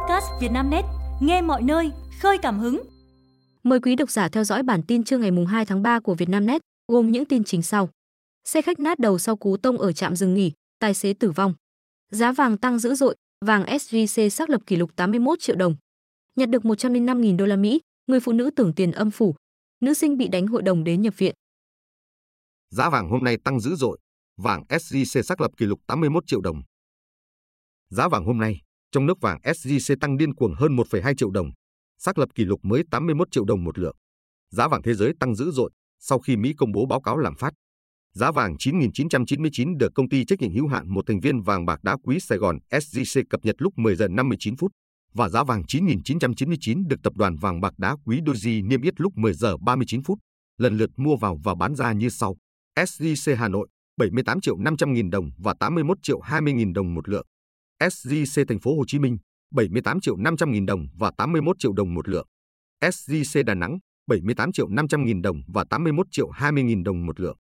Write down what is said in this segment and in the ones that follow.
podcast Vietnamnet, nghe mọi nơi, khơi cảm hứng. Mời quý độc giả theo dõi bản tin trưa ngày 2 tháng 3 của Vietnamnet, gồm những tin chính sau. Xe khách nát đầu sau cú tông ở trạm dừng nghỉ, tài xế tử vong. Giá vàng tăng dữ dội, vàng SJC xác lập kỷ lục 81 triệu đồng. Nhặt được 105.000 đô la Mỹ, người phụ nữ tưởng tiền âm phủ. Nữ sinh bị đánh hội đồng đến nhập viện. Giá vàng hôm nay tăng dữ dội, vàng SJC xác lập kỷ lục 81 triệu đồng. Giá vàng hôm nay, trong nước vàng SJC tăng điên cuồng hơn 1,2 triệu đồng, xác lập kỷ lục mới 81 triệu đồng một lượng. Giá vàng thế giới tăng dữ dội sau khi Mỹ công bố báo cáo lạm phát. Giá vàng 9.999 được công ty trách nhiệm hữu hạn một thành viên vàng bạc đá quý Sài Gòn SJC cập nhật lúc 10 giờ 59 phút và giá vàng 9.999 được tập đoàn vàng bạc đá quý Doji niêm yết lúc 10 giờ 39 phút, lần lượt mua vào và bán ra như sau. SJC Hà Nội 78 triệu 500 nghìn đồng và 81 triệu 20 nghìn đồng một lượng. SJC Thành phố Hồ Chí Minh 78 triệu 500 nghìn đồng và 81 triệu đồng một lượng. SJC Đà Nẵng 78 triệu 500 nghìn đồng và 81 triệu 20 nghìn đồng một lượng.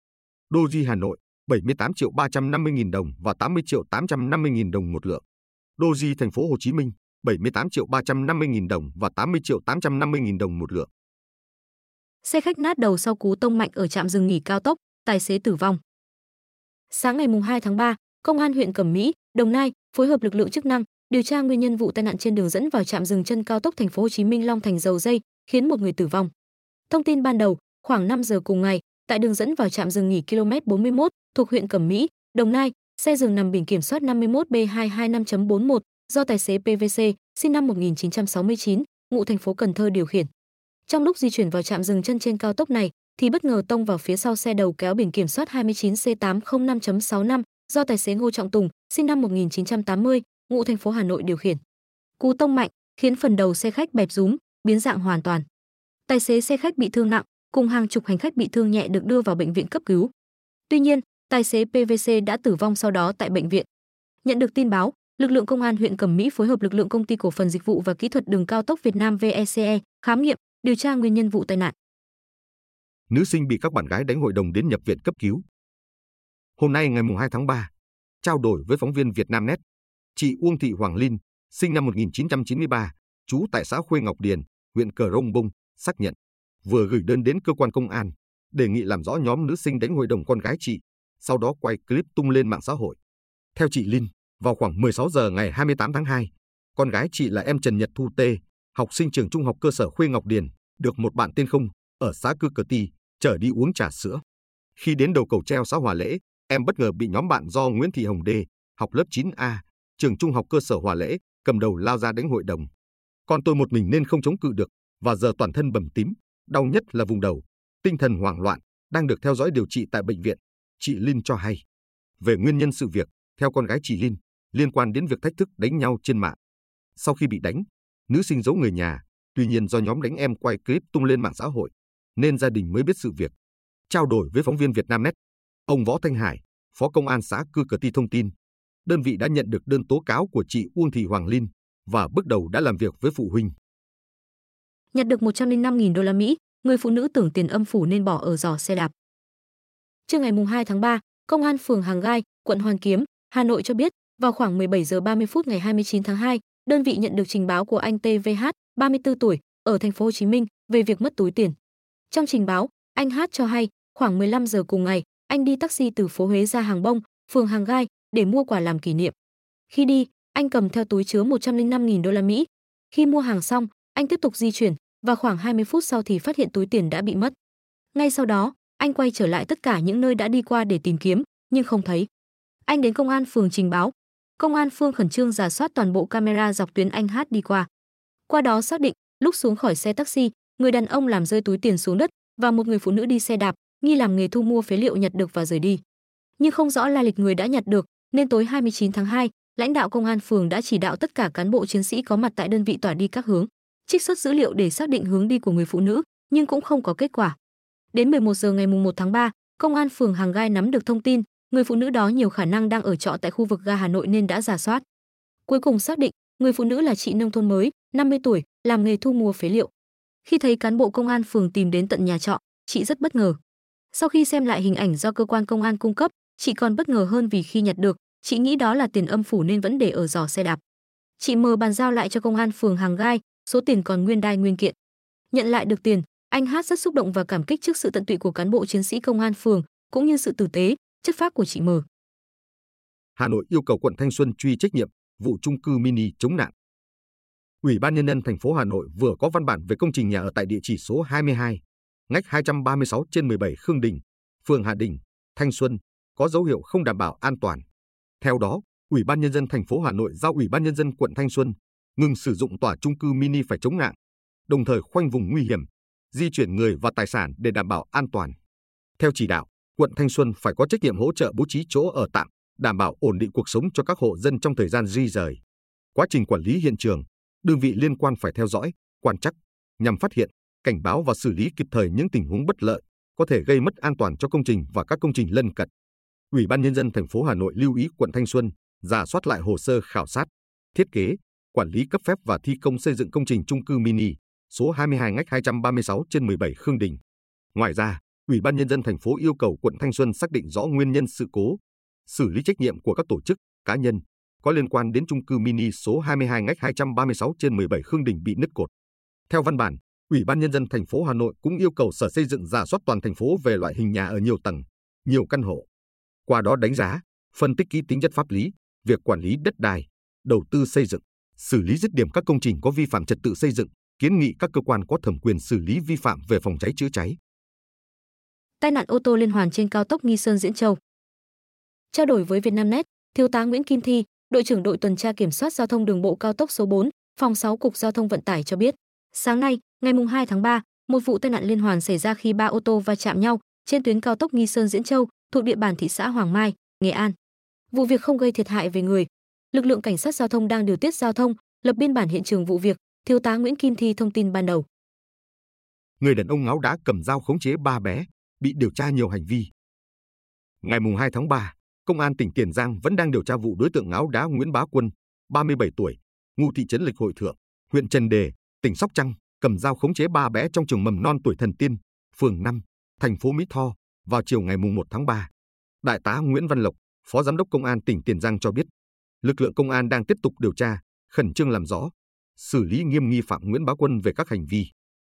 Doji Hà Nội 78 triệu 350 nghìn đồng và 80 triệu 850 nghìn đồng một lượng. Doji Thành phố Hồ Chí Minh 78 triệu 350 nghìn đồng và 80 triệu 850 nghìn đồng một lượng. Xe khách nát đầu sau cú tông mạnh ở trạm dừng nghỉ cao tốc, tài xế tử vong. Sáng ngày 2 tháng 3, Công an huyện Cẩm Mỹ, Đồng Nai phối hợp lực lượng chức năng điều tra nguyên nhân vụ tai nạn trên đường dẫn vào trạm dừng chân cao tốc thành phố Hồ Chí Minh Long Thành dầu dây, khiến một người tử vong. Thông tin ban đầu, khoảng 5 giờ cùng ngày, tại đường dẫn vào trạm dừng nghỉ km 41 thuộc huyện Cẩm Mỹ, Đồng Nai, xe dừng nằm biển kiểm soát 51B225.41 do tài xế PVC, sinh năm 1969, ngụ thành phố Cần Thơ điều khiển. Trong lúc di chuyển vào trạm dừng chân trên cao tốc này, thì bất ngờ tông vào phía sau xe đầu kéo biển kiểm soát 29C805.65 do tài xế Ngô Trọng Tùng, sinh năm 1980, ngụ thành phố Hà Nội điều khiển. Cú tông mạnh khiến phần đầu xe khách bẹp rúm, biến dạng hoàn toàn. Tài xế xe khách bị thương nặng, cùng hàng chục hành khách bị thương nhẹ được đưa vào bệnh viện cấp cứu. Tuy nhiên, tài xế PVC đã tử vong sau đó tại bệnh viện. Nhận được tin báo, lực lượng công an huyện Cẩm Mỹ phối hợp lực lượng công ty cổ phần dịch vụ và kỹ thuật đường cao tốc Việt Nam VECE khám nghiệm, điều tra nguyên nhân vụ tai nạn. Nữ sinh bị các bạn gái đánh hội đồng đến nhập viện cấp cứu. Hôm nay ngày 2 tháng 3, trao đổi với phóng viên Vietnamnet, chị Uông Thị Hoàng Linh, sinh năm 1993, trú tại xã Khuê Ngọc Điền, huyện Cờ Rông Bông, xác nhận vừa gửi đơn đến cơ quan công an đề nghị làm rõ nhóm nữ sinh đánh hội đồng con gái chị, sau đó quay clip tung lên mạng xã hội. Theo chị Linh, vào khoảng 16 giờ ngày 28 tháng 2, con gái chị là em Trần Nhật Thu Tê, học sinh trường trung học cơ sở Khuê Ngọc Điền, được một bạn tên Không ở xã Cư Cờ Ti chở đi uống trà sữa. Khi đến đầu cầu treo xã Hòa Lễ, em bất ngờ bị nhóm bạn do Nguyễn Thị Hồng Đê, học lớp 9A, trường trung học cơ sở Hòa Lễ, cầm đầu lao ra đánh hội đồng. Còn tôi một mình nên không chống cự được và giờ toàn thân bầm tím, đau nhất là vùng đầu, tinh thần hoảng loạn, đang được theo dõi điều trị tại bệnh viện. Chị Linh cho hay. Về nguyên nhân sự việc, theo con gái chị Linh, liên quan đến việc thách thức đánh nhau trên mạng. Sau khi bị đánh, nữ sinh giấu người nhà, tuy nhiên do nhóm đánh em quay clip tung lên mạng xã hội, nên gia đình mới biết sự việc. Trao đổi với phóng viên Vietnamnet, ông Võ Thanh Hải, Phó Công an xã Cư Cờ Ti thông tin, đơn vị đã nhận được đơn tố cáo của chị Uông Thị Hoàng Linh và bước đầu đã làm việc với phụ huynh. Nhặt được 105.000 đô la Mỹ, người phụ nữ tưởng tiền âm phủ nên bỏ ở giỏ xe đạp. Trưa ngày 2 tháng 3, Công an phường Hàng Gai, quận Hoàn Kiếm, Hà Nội cho biết, vào khoảng 17 giờ 30 phút ngày 29 tháng 2, đơn vị nhận được trình báo của anh TVH, 34 tuổi, ở thành phố Hồ Chí Minh về việc mất túi tiền. Trong trình báo, anh Hát cho hay, khoảng 15 giờ cùng ngày, anh đi taxi từ phố Huế ra Hàng Bông, phường Hàng Gai để mua quà làm kỷ niệm. Khi đi, anh cầm theo túi chứa 105.000 đô la Mỹ. Khi mua hàng xong, anh tiếp tục di chuyển và khoảng 20 phút sau thì phát hiện túi tiền đã bị mất. Ngay sau đó, anh quay trở lại tất cả những nơi đã đi qua để tìm kiếm, nhưng không thấy. Anh đến công an phường trình báo. Công an phường khẩn trương giả soát toàn bộ camera dọc tuyến anh Hát đi qua. Qua đó xác định, lúc xuống khỏi xe taxi, người đàn ông làm rơi túi tiền xuống đất và một người phụ nữ đi xe đạp, nghi làm nghề thu mua phế liệu nhặt được và rời đi. Nhưng không rõ lai lịch người đã nhặt được, nên tối 29 tháng 2, lãnh đạo công an phường đã chỉ đạo tất cả cán bộ chiến sĩ có mặt tại đơn vị tỏa đi các hướng, trích xuất dữ liệu để xác định hướng đi của người phụ nữ, nhưng cũng không có kết quả. Đến 11 giờ ngày 1 tháng 3, công an phường Hàng Gai nắm được thông tin, người phụ nữ đó nhiều khả năng đang ở trọ tại khu vực ga Hà Nội nên đã giả soát. Cuối cùng xác định, người phụ nữ là chị nông thôn mới, 50 tuổi, làm nghề thu mua phế liệu. Khi thấy cán bộ công an phường tìm đến tận nhà trọ, chị rất bất ngờ. Sau khi xem lại hình ảnh do cơ quan công an cung cấp, chị còn bất ngờ hơn vì khi nhặt được, chị nghĩ đó là tiền âm phủ nên vẫn để ở giỏ xe đạp. Chị mờ bàn giao lại cho công an phường Hàng Gai, số tiền còn nguyên đai nguyên kiện. Nhận lại được tiền, anh Hát rất xúc động và cảm kích trước sự tận tụy của cán bộ chiến sĩ công an phường cũng như sự tử tế, chất phác của chị mờ. Hà Nội yêu cầu quận Thanh Xuân truy trách nhiệm vụ chung cư mini chống nạn. Ủy ban nhân dân thành phố Hà Nội vừa có văn bản về công trình nhà ở tại địa chỉ số 22, ngách 236 trên 17 Khương Đình, phường Hà Đình, Thanh Xuân có dấu hiệu không đảm bảo an toàn. Theo đó, Ủy ban nhân dân thành phố Hà Nội giao Ủy ban nhân dân quận Thanh Xuân ngừng sử dụng tòa trung cư mini phải chống ngạn, đồng thời khoanh vùng nguy hiểm, di chuyển người và tài sản để đảm bảo an toàn. Theo chỉ đạo, quận Thanh Xuân phải có trách nhiệm hỗ trợ bố trí chỗ ở tạm, đảm bảo ổn định cuộc sống cho các hộ dân trong thời gian di rời. Quá trình quản lý hiện trường, đơn vị liên quan phải theo dõi, quan trắc nhằm phát hiện, cảnh báo và xử lý kịp thời những tình huống bất lợi có thể gây mất an toàn cho công trình và các công trình lân cận. Ủy ban nhân dân thành phố Hà Nội lưu ý quận Thanh Xuân giả soát lại hồ sơ khảo sát, thiết kế, quản lý cấp phép và thi công xây dựng công trình chung cư mini số 22 ngách 236 trên 17 Khương Đình. Ngoài ra, Ủy ban nhân dân thành phố yêu cầu quận Thanh Xuân xác định rõ nguyên nhân sự cố, xử lý trách nhiệm của các tổ chức, cá nhân có liên quan đến chung cư mini số 22 ngách 236 trên 17 Khương Đình bị nứt cột. Theo văn bản, Ủy ban nhân dân thành phố Hà Nội cũng yêu cầu Sở Xây dựng giả soát toàn thành phố về loại hình nhà ở nhiều tầng, nhiều căn hộ. Qua đó đánh giá, phân tích kỹ tính chất pháp lý, việc quản lý đất đai, đầu tư xây dựng, xử lý dứt điểm các công trình có vi phạm trật tự xây dựng, kiến nghị các cơ quan có thẩm quyền xử lý vi phạm về phòng cháy chữa cháy. Tai nạn ô tô liên hoàn trên cao tốc Nghi Sơn Diễn Châu. Trao đổi với Vietnamnet, Thiếu tá Nguyễn Kim Thi, đội trưởng đội tuần tra kiểm soát giao thông đường bộ cao tốc số 4, phòng 6 cục giao thông vận tải cho biết, sáng nay, ngày 2 tháng 3, một vụ tai nạn liên hoàn xảy ra khi ba ô tô va chạm nhau trên tuyến cao tốc Nghi Sơn Diễn Châu, thuộc địa bàn thị xã Hoàng Mai, Nghệ An. Vụ việc không gây thiệt hại về người. Lực lượng cảnh sát giao thông đang điều tiết giao thông, lập biên bản hiện trường vụ việc, thiếu tá Nguyễn Kim Thi thông tin ban đầu. Người đàn ông ngáo đá cầm dao khống chế ba bé, bị điều tra nhiều hành vi. Ngày 2 tháng 3, Công an tỉnh Tiền Giang vẫn đang điều tra vụ đối tượng ngáo đá Nguyễn Bá Quân, 37 tuổi, ngụ thị trấn Lịch Hội Thượng, huyện Trần Đề, tỉnh Sóc Trăng, cầm dao khống chế ba bé trong trường mầm non tuổi thần tiên, phường 5, thành phố Mỹ Tho vào chiều ngày 1 tháng 3. Đại tá Nguyễn Văn Lộc, Phó Giám đốc Công an tỉnh Tiền Giang cho biết, lực lượng công an đang tiếp tục điều tra, khẩn trương làm rõ, xử lý nghiêm nghi phạm Nguyễn Bá Quân về các hành vi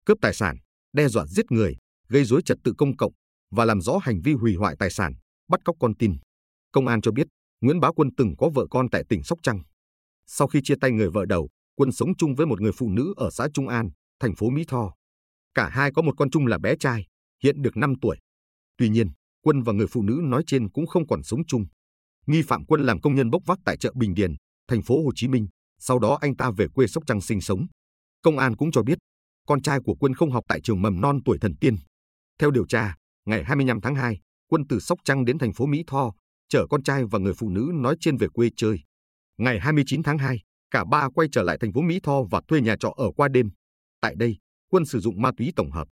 cướp tài sản, đe dọa giết người, gây rối trật tự công cộng và làm rõ hành vi hủy hoại tài sản, bắt cóc con tin. Công an cho biết, Nguyễn Bá Quân từng có vợ con tại tỉnh Sóc Trăng. Sau khi chia tay người vợ đầu, Quân sống chung với một người phụ nữ ở xã Trung An, thành phố Mỹ Tho. Cả hai có một con chung là bé trai, hiện được 5 tuổi. Tuy nhiên, Quân và người phụ nữ nói trên cũng không còn sống chung. Nghi phạm Quân làm công nhân bốc vác tại chợ Bình Điền, thành phố Hồ Chí Minh, sau đó anh ta về quê Sóc Trăng sinh sống. Công an cũng cho biết, con trai của Quân không học tại trường mầm non tuổi thần tiên. Theo điều tra, ngày 25 tháng 2, Quân từ Sóc Trăng đến thành phố Mỹ Tho, chở con trai và người phụ nữ nói trên về quê chơi. Ngày 29 tháng 2, cả ba quay trở lại thành phố Mỹ Tho và thuê nhà trọ ở qua đêm. Tại đây, Quân sử dụng ma túy tổng hợp.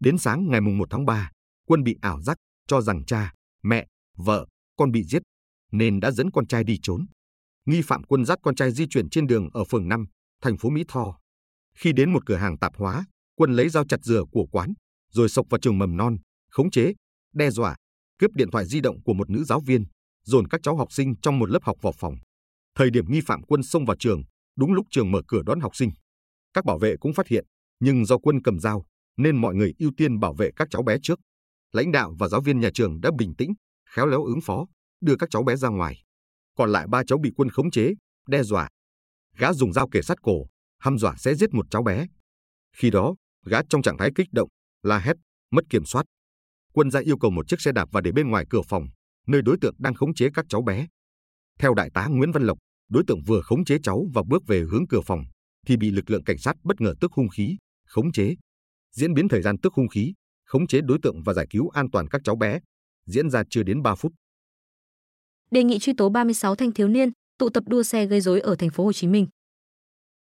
Đến sáng ngày 1 tháng 3, Quân bị ảo giác cho rằng cha, mẹ, vợ, con bị giết, nên đã dẫn con trai đi trốn. Nghi phạm Quân dắt con trai di chuyển trên đường ở phường 5, thành phố Mỹ Tho. Khi đến một cửa hàng tạp hóa, Quân lấy dao chặt dừa của quán, rồi sộc vào trường mầm non, khống chế, đe dọa, cướp điện thoại di động của một nữ giáo viên, dồn các cháu học sinh trong một lớp học vào phòng. Thời điểm nghi phạm quân xông vào trường, đúng lúc trường mở cửa đón học sinh. Các bảo vệ cũng phát hiện, nhưng do quân cầm dao, nên mọi người ưu tiên bảo vệ các cháu bé trước. Lãnh đạo và giáo viên nhà trường đã bình tĩnh, khéo léo ứng phó, đưa các cháu bé ra ngoài. Còn lại ba cháu bị quân khống chế, đe dọa. Gã dùng dao kề sát cổ, hăm dọa sẽ giết một cháu bé. Khi đó, gã trong trạng thái kích động, la hét, mất kiểm soát. Quân ra yêu cầu một chiếc xe đạp và để bên ngoài cửa phòng, nơi đối tượng đang khống chế các cháu bé. Theo đại tá Nguyễn Văn Lộc, đối tượng vừa khống chế cháu và bước về hướng cửa phòng, thì bị lực lượng cảnh sát bất ngờ tước hung khí, khống chế. Diễn biến thời gian tước hung khí, khống chế đối tượng và giải cứu an toàn các cháu bé, diễn ra chưa đến 3 phút. Đề nghị truy tố 36 thanh thiếu niên tụ tập đua xe gây rối ở thành phố Hồ Chí Minh.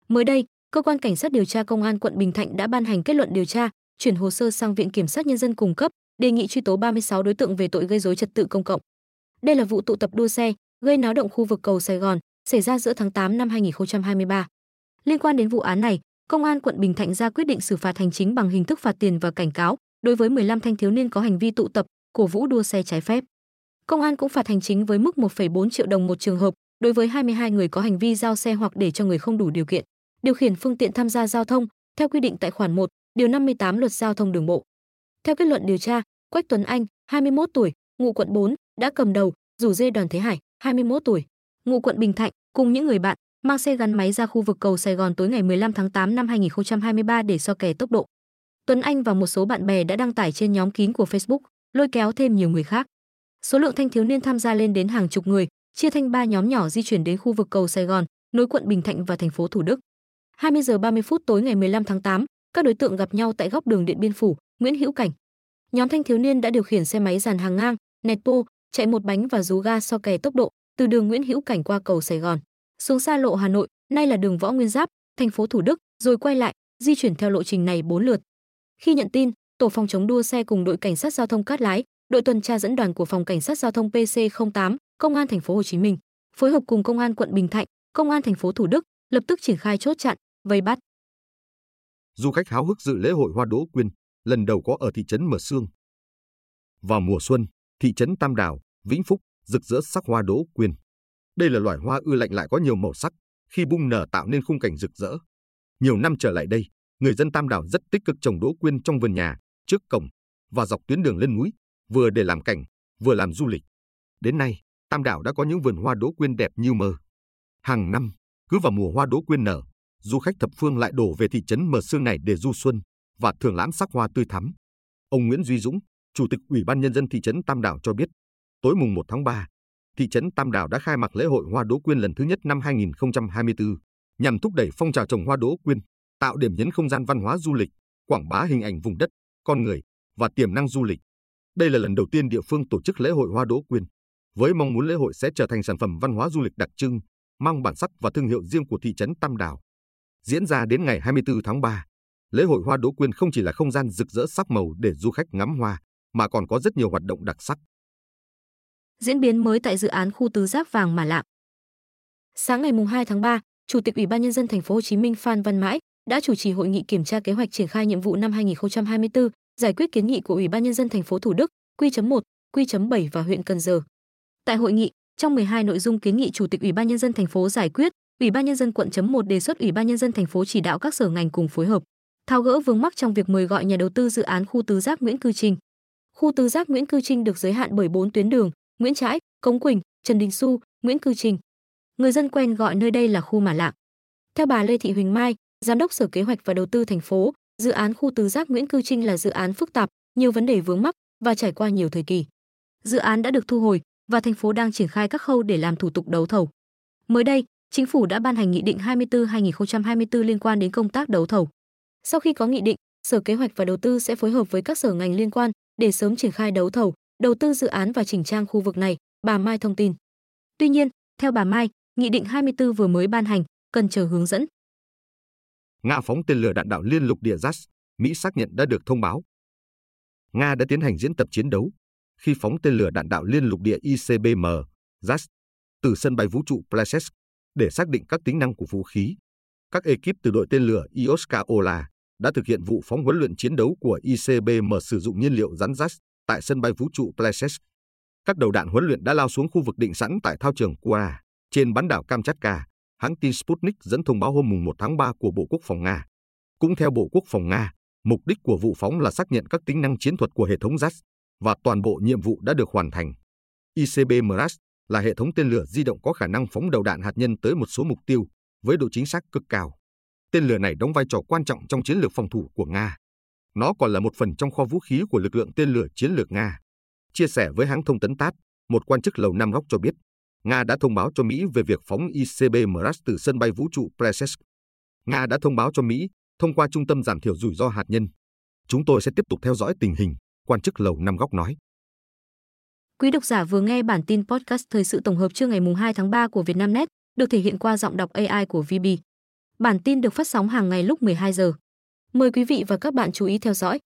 Mới đây, cơ quan cảnh sát điều tra công an quận Bình Thạnh đã ban hành kết luận điều tra, chuyển hồ sơ sang Viện kiểm sát nhân dân cung cấp, đề nghị truy tố 36 đối tượng về tội gây rối trật tự công cộng. Đây là vụ tụ tập đua xe gây náo động khu vực cầu Sài Gòn xảy ra giữa tháng 8 năm 2023. Liên quan đến vụ án này, Công an quận Bình Thạnh ra quyết định xử phạt hành chính bằng hình thức phạt tiền và cảnh cáo đối với 15 thanh thiếu niên có hành vi tụ tập, cổ vũ đua xe trái phép. Công an cũng phạt hành chính với mức 1,4 triệu đồng một trường hợp đối với 22 người có hành vi giao xe hoặc để cho người không đủ điều kiện điều khiển phương tiện tham gia giao thông theo quy định tại khoản 1, điều 58 Luật Giao thông Đường bộ. Theo kết luận điều tra, Quách Tuấn Anh, 21 tuổi, ngụ quận 4, đã cầm đầu, rủ dê Đoàn Thế Hải, 21 tuổi, ngụ quận Bình Thạnh, cùng những người bạn mang xe gắn máy ra khu vực cầu Sài Gòn tối ngày 15 tháng 8 năm 2023 để so kè tốc độ. Tuấn Anh và một số bạn bè đã đăng tải trên nhóm kín của Facebook, lôi kéo thêm nhiều người khác. Số lượng thanh thiếu niên tham gia lên đến hàng chục người, chia thành ba nhóm nhỏ di chuyển đến khu vực cầu Sài Gòn, nối quận Bình Thạnh và thành phố Thủ Đức. 20 giờ 30 phút tối ngày 15 tháng 8, các đối tượng gặp nhau tại góc đường Điện Biên Phủ, Nguyễn Hữu Cảnh. Nhóm thanh thiếu niên đã điều khiển xe máy dàn hàng ngang, nẹt pô, chạy một bánh và rú ga so kè tốc độ từ đường Nguyễn Hữu Cảnh qua cầu Sài Gòn, xuống xa lộ Hà Nội, nay là đường Võ Nguyên Giáp, thành phố Thủ Đức, rồi quay lại, di chuyển theo lộ trình này 4 lượt. Khi nhận tin, tổ phòng chống đua xe cùng đội cảnh sát giao thông Cát Lái, đội tuần tra dẫn đoàn của phòng cảnh sát giao thông PC08, công an thành phố Hồ Chí Minh, phối hợp cùng công an quận Bình Thạnh, công an thành phố Thủ Đức, lập tức triển khai chốt chặn, vây bắt. Du khách háo hức dự lễ hội Hoa Đỗ Quyên, lần đầu có ở thị trấn Mở Sương. Vào mùa xuân, thị trấn Tam Đảo, Vĩnh Phúc rực rỡ sắc hoa đỗ quyên. Đây là loài hoa ưa lạnh lại có nhiều màu sắc, khi bung nở tạo nên khung cảnh rực rỡ. Nhiều năm trở lại đây, người dân Tam Đảo rất tích cực trồng đỗ quyên trong vườn nhà, trước cổng và dọc tuyến đường lên núi, vừa để làm cảnh, vừa làm du lịch. Đến nay, Tam Đảo đã có những vườn hoa đỗ quyên đẹp như mơ. Hàng năm, cứ vào mùa hoa đỗ quyên nở, du khách thập phương lại đổ về thị trấn Mờ Sương này để du xuân và thưởng lãm sắc hoa tươi thắm. Ông Nguyễn Duy Dũng, Chủ tịch Ủy ban Nhân dân thị trấn Tam Đảo cho biết, tối mùng 1 tháng 3, thị trấn Tam Đảo đã khai mạc lễ hội hoa đỗ quyên lần thứ nhất năm 2024, nhằm thúc đẩy phong trào trồng hoa đỗ quyên, tạo điểm nhấn không gian văn hóa du lịch, quảng bá hình ảnh vùng đất, con người và tiềm năng du lịch. Đây là lần đầu tiên địa phương tổ chức lễ hội hoa đỗ quyên, với mong muốn lễ hội sẽ trở thành sản phẩm văn hóa du lịch đặc trưng, mang bản sắc và thương hiệu riêng của thị trấn Tam Đảo. Diễn ra đến ngày 24 tháng 3, lễ hội hoa đỗ quyên không chỉ là không gian rực rỡ sắc màu để du khách ngắm hoa, mà còn có rất nhiều hoạt động đặc sắc. Diễn biến mới tại dự án khu tứ giác vàng Mà Lạng. Sáng ngày 2 tháng 3, Chủ tịch Ủy ban nhân dân thành phố Hồ Chí Minh Phan Văn Mãi đã chủ trì hội nghị kiểm tra kế hoạch triển khai nhiệm vụ năm 2024, giải quyết kiến nghị của Ủy ban nhân dân thành phố Thủ Đức, Q.1, Q.7 và huyện Cần Giờ. Tại hội nghị, trong 12 nội dung kiến nghị Chủ tịch Ủy ban nhân dân thành phố giải quyết, Ủy ban nhân dân quận chấm 1 đề xuất Ủy ban nhân dân thành phố chỉ đạo các sở ngành cùng phối hợp tháo gỡ vướng mắc trong việc mời gọi nhà đầu tư dự án khu tứ giác Nguyễn Cư Trinh. Khu tứ giác Nguyễn Cư Trinh được giới hạn bởi 4 tuyến đường, Nguyễn Trãi, Cống Quỳnh, Trần Đình Xu, Nguyễn Cư Trình. Người dân quen gọi nơi đây là khu mả Lạng. Theo bà Lê Thị Huỳnh Mai, giám đốc Sở Kế hoạch và Đầu tư thành phố, dự án khu tứ giác Nguyễn Cư Trinh là dự án phức tạp, nhiều vấn đề vướng mắc và trải qua nhiều thời kỳ. Dự án đã được thu hồi và thành phố đang triển khai các khâu để làm thủ tục đấu thầu. Mới đây, Chính phủ đã ban hành Nghị định 24/2024 liên quan đến công tác đấu thầu. Sau khi có nghị định, Sở Kế hoạch và Đầu tư sẽ phối hợp với các sở ngành liên quan để sớm triển khai đấu thầu, đầu tư dự án và chỉnh trang khu vực này, bà Mai thông tin. Tuy nhiên, theo bà Mai, Nghị định 24 vừa mới ban hành, cần chờ hướng dẫn. Nga phóng tên lửa đạn đạo liên lục địa JAS, Mỹ xác nhận đã được thông báo. Nga đã tiến hành diễn tập chiến đấu khi phóng tên lửa đạn đạo liên lục địa ICBM, JAS, từ sân bay vũ trụ Plesetsk để xác định các tính năng của vũ khí. Các ekip từ đội tên lửa Ioska Ola đã thực hiện vụ phóng huấn luyện chiến đấu của ICBM sử dụng nhiên liệu rắn JAS tại sân bay vũ trụ Plesetsk. Các đầu đạn huấn luyện đã lao xuống khu vực định sẵn tại thao trường Kua, trên bán đảo Kamchatka, hãng tin Sputnik dẫn thông báo hôm 1 tháng 3 của Bộ Quốc phòng Nga. Cũng theo Bộ Quốc phòng Nga, mục đích của vụ phóng là xác nhận các tính năng chiến thuật của hệ thống JAS và toàn bộ nhiệm vụ đã được hoàn thành. ICBMRAS là hệ thống tên lửa di động có khả năng phóng đầu đạn hạt nhân tới một số mục tiêu với độ chính xác cực cao. Tên lửa này đóng vai trò quan trọng trong chiến lược phòng thủ của Nga. Nó còn là một phần trong kho vũ khí của lực lượng tên lửa chiến lược Nga. Chia sẻ với hãng thông tấn TASS, một quan chức Lầu Năm Góc cho biết, Nga đã thông báo cho Mỹ về việc phóng ICBM ICBMRAS từ sân bay vũ trụ Plesetsk. Nga đã thông báo cho Mỹ thông qua Trung tâm Giảm thiểu rủi ro hạt nhân. Chúng tôi sẽ tiếp tục theo dõi tình hình, quan chức Lầu Năm Góc nói. Quý độc giả vừa nghe bản tin podcast thời sự tổng hợp trưa ngày 2 tháng 3 của Vietnamnet, được thể hiện qua giọng đọc AI của VB. Bản tin được phát sóng hàng ngày lúc 12 giờ. Mời quý vị và các bạn chú ý theo dõi.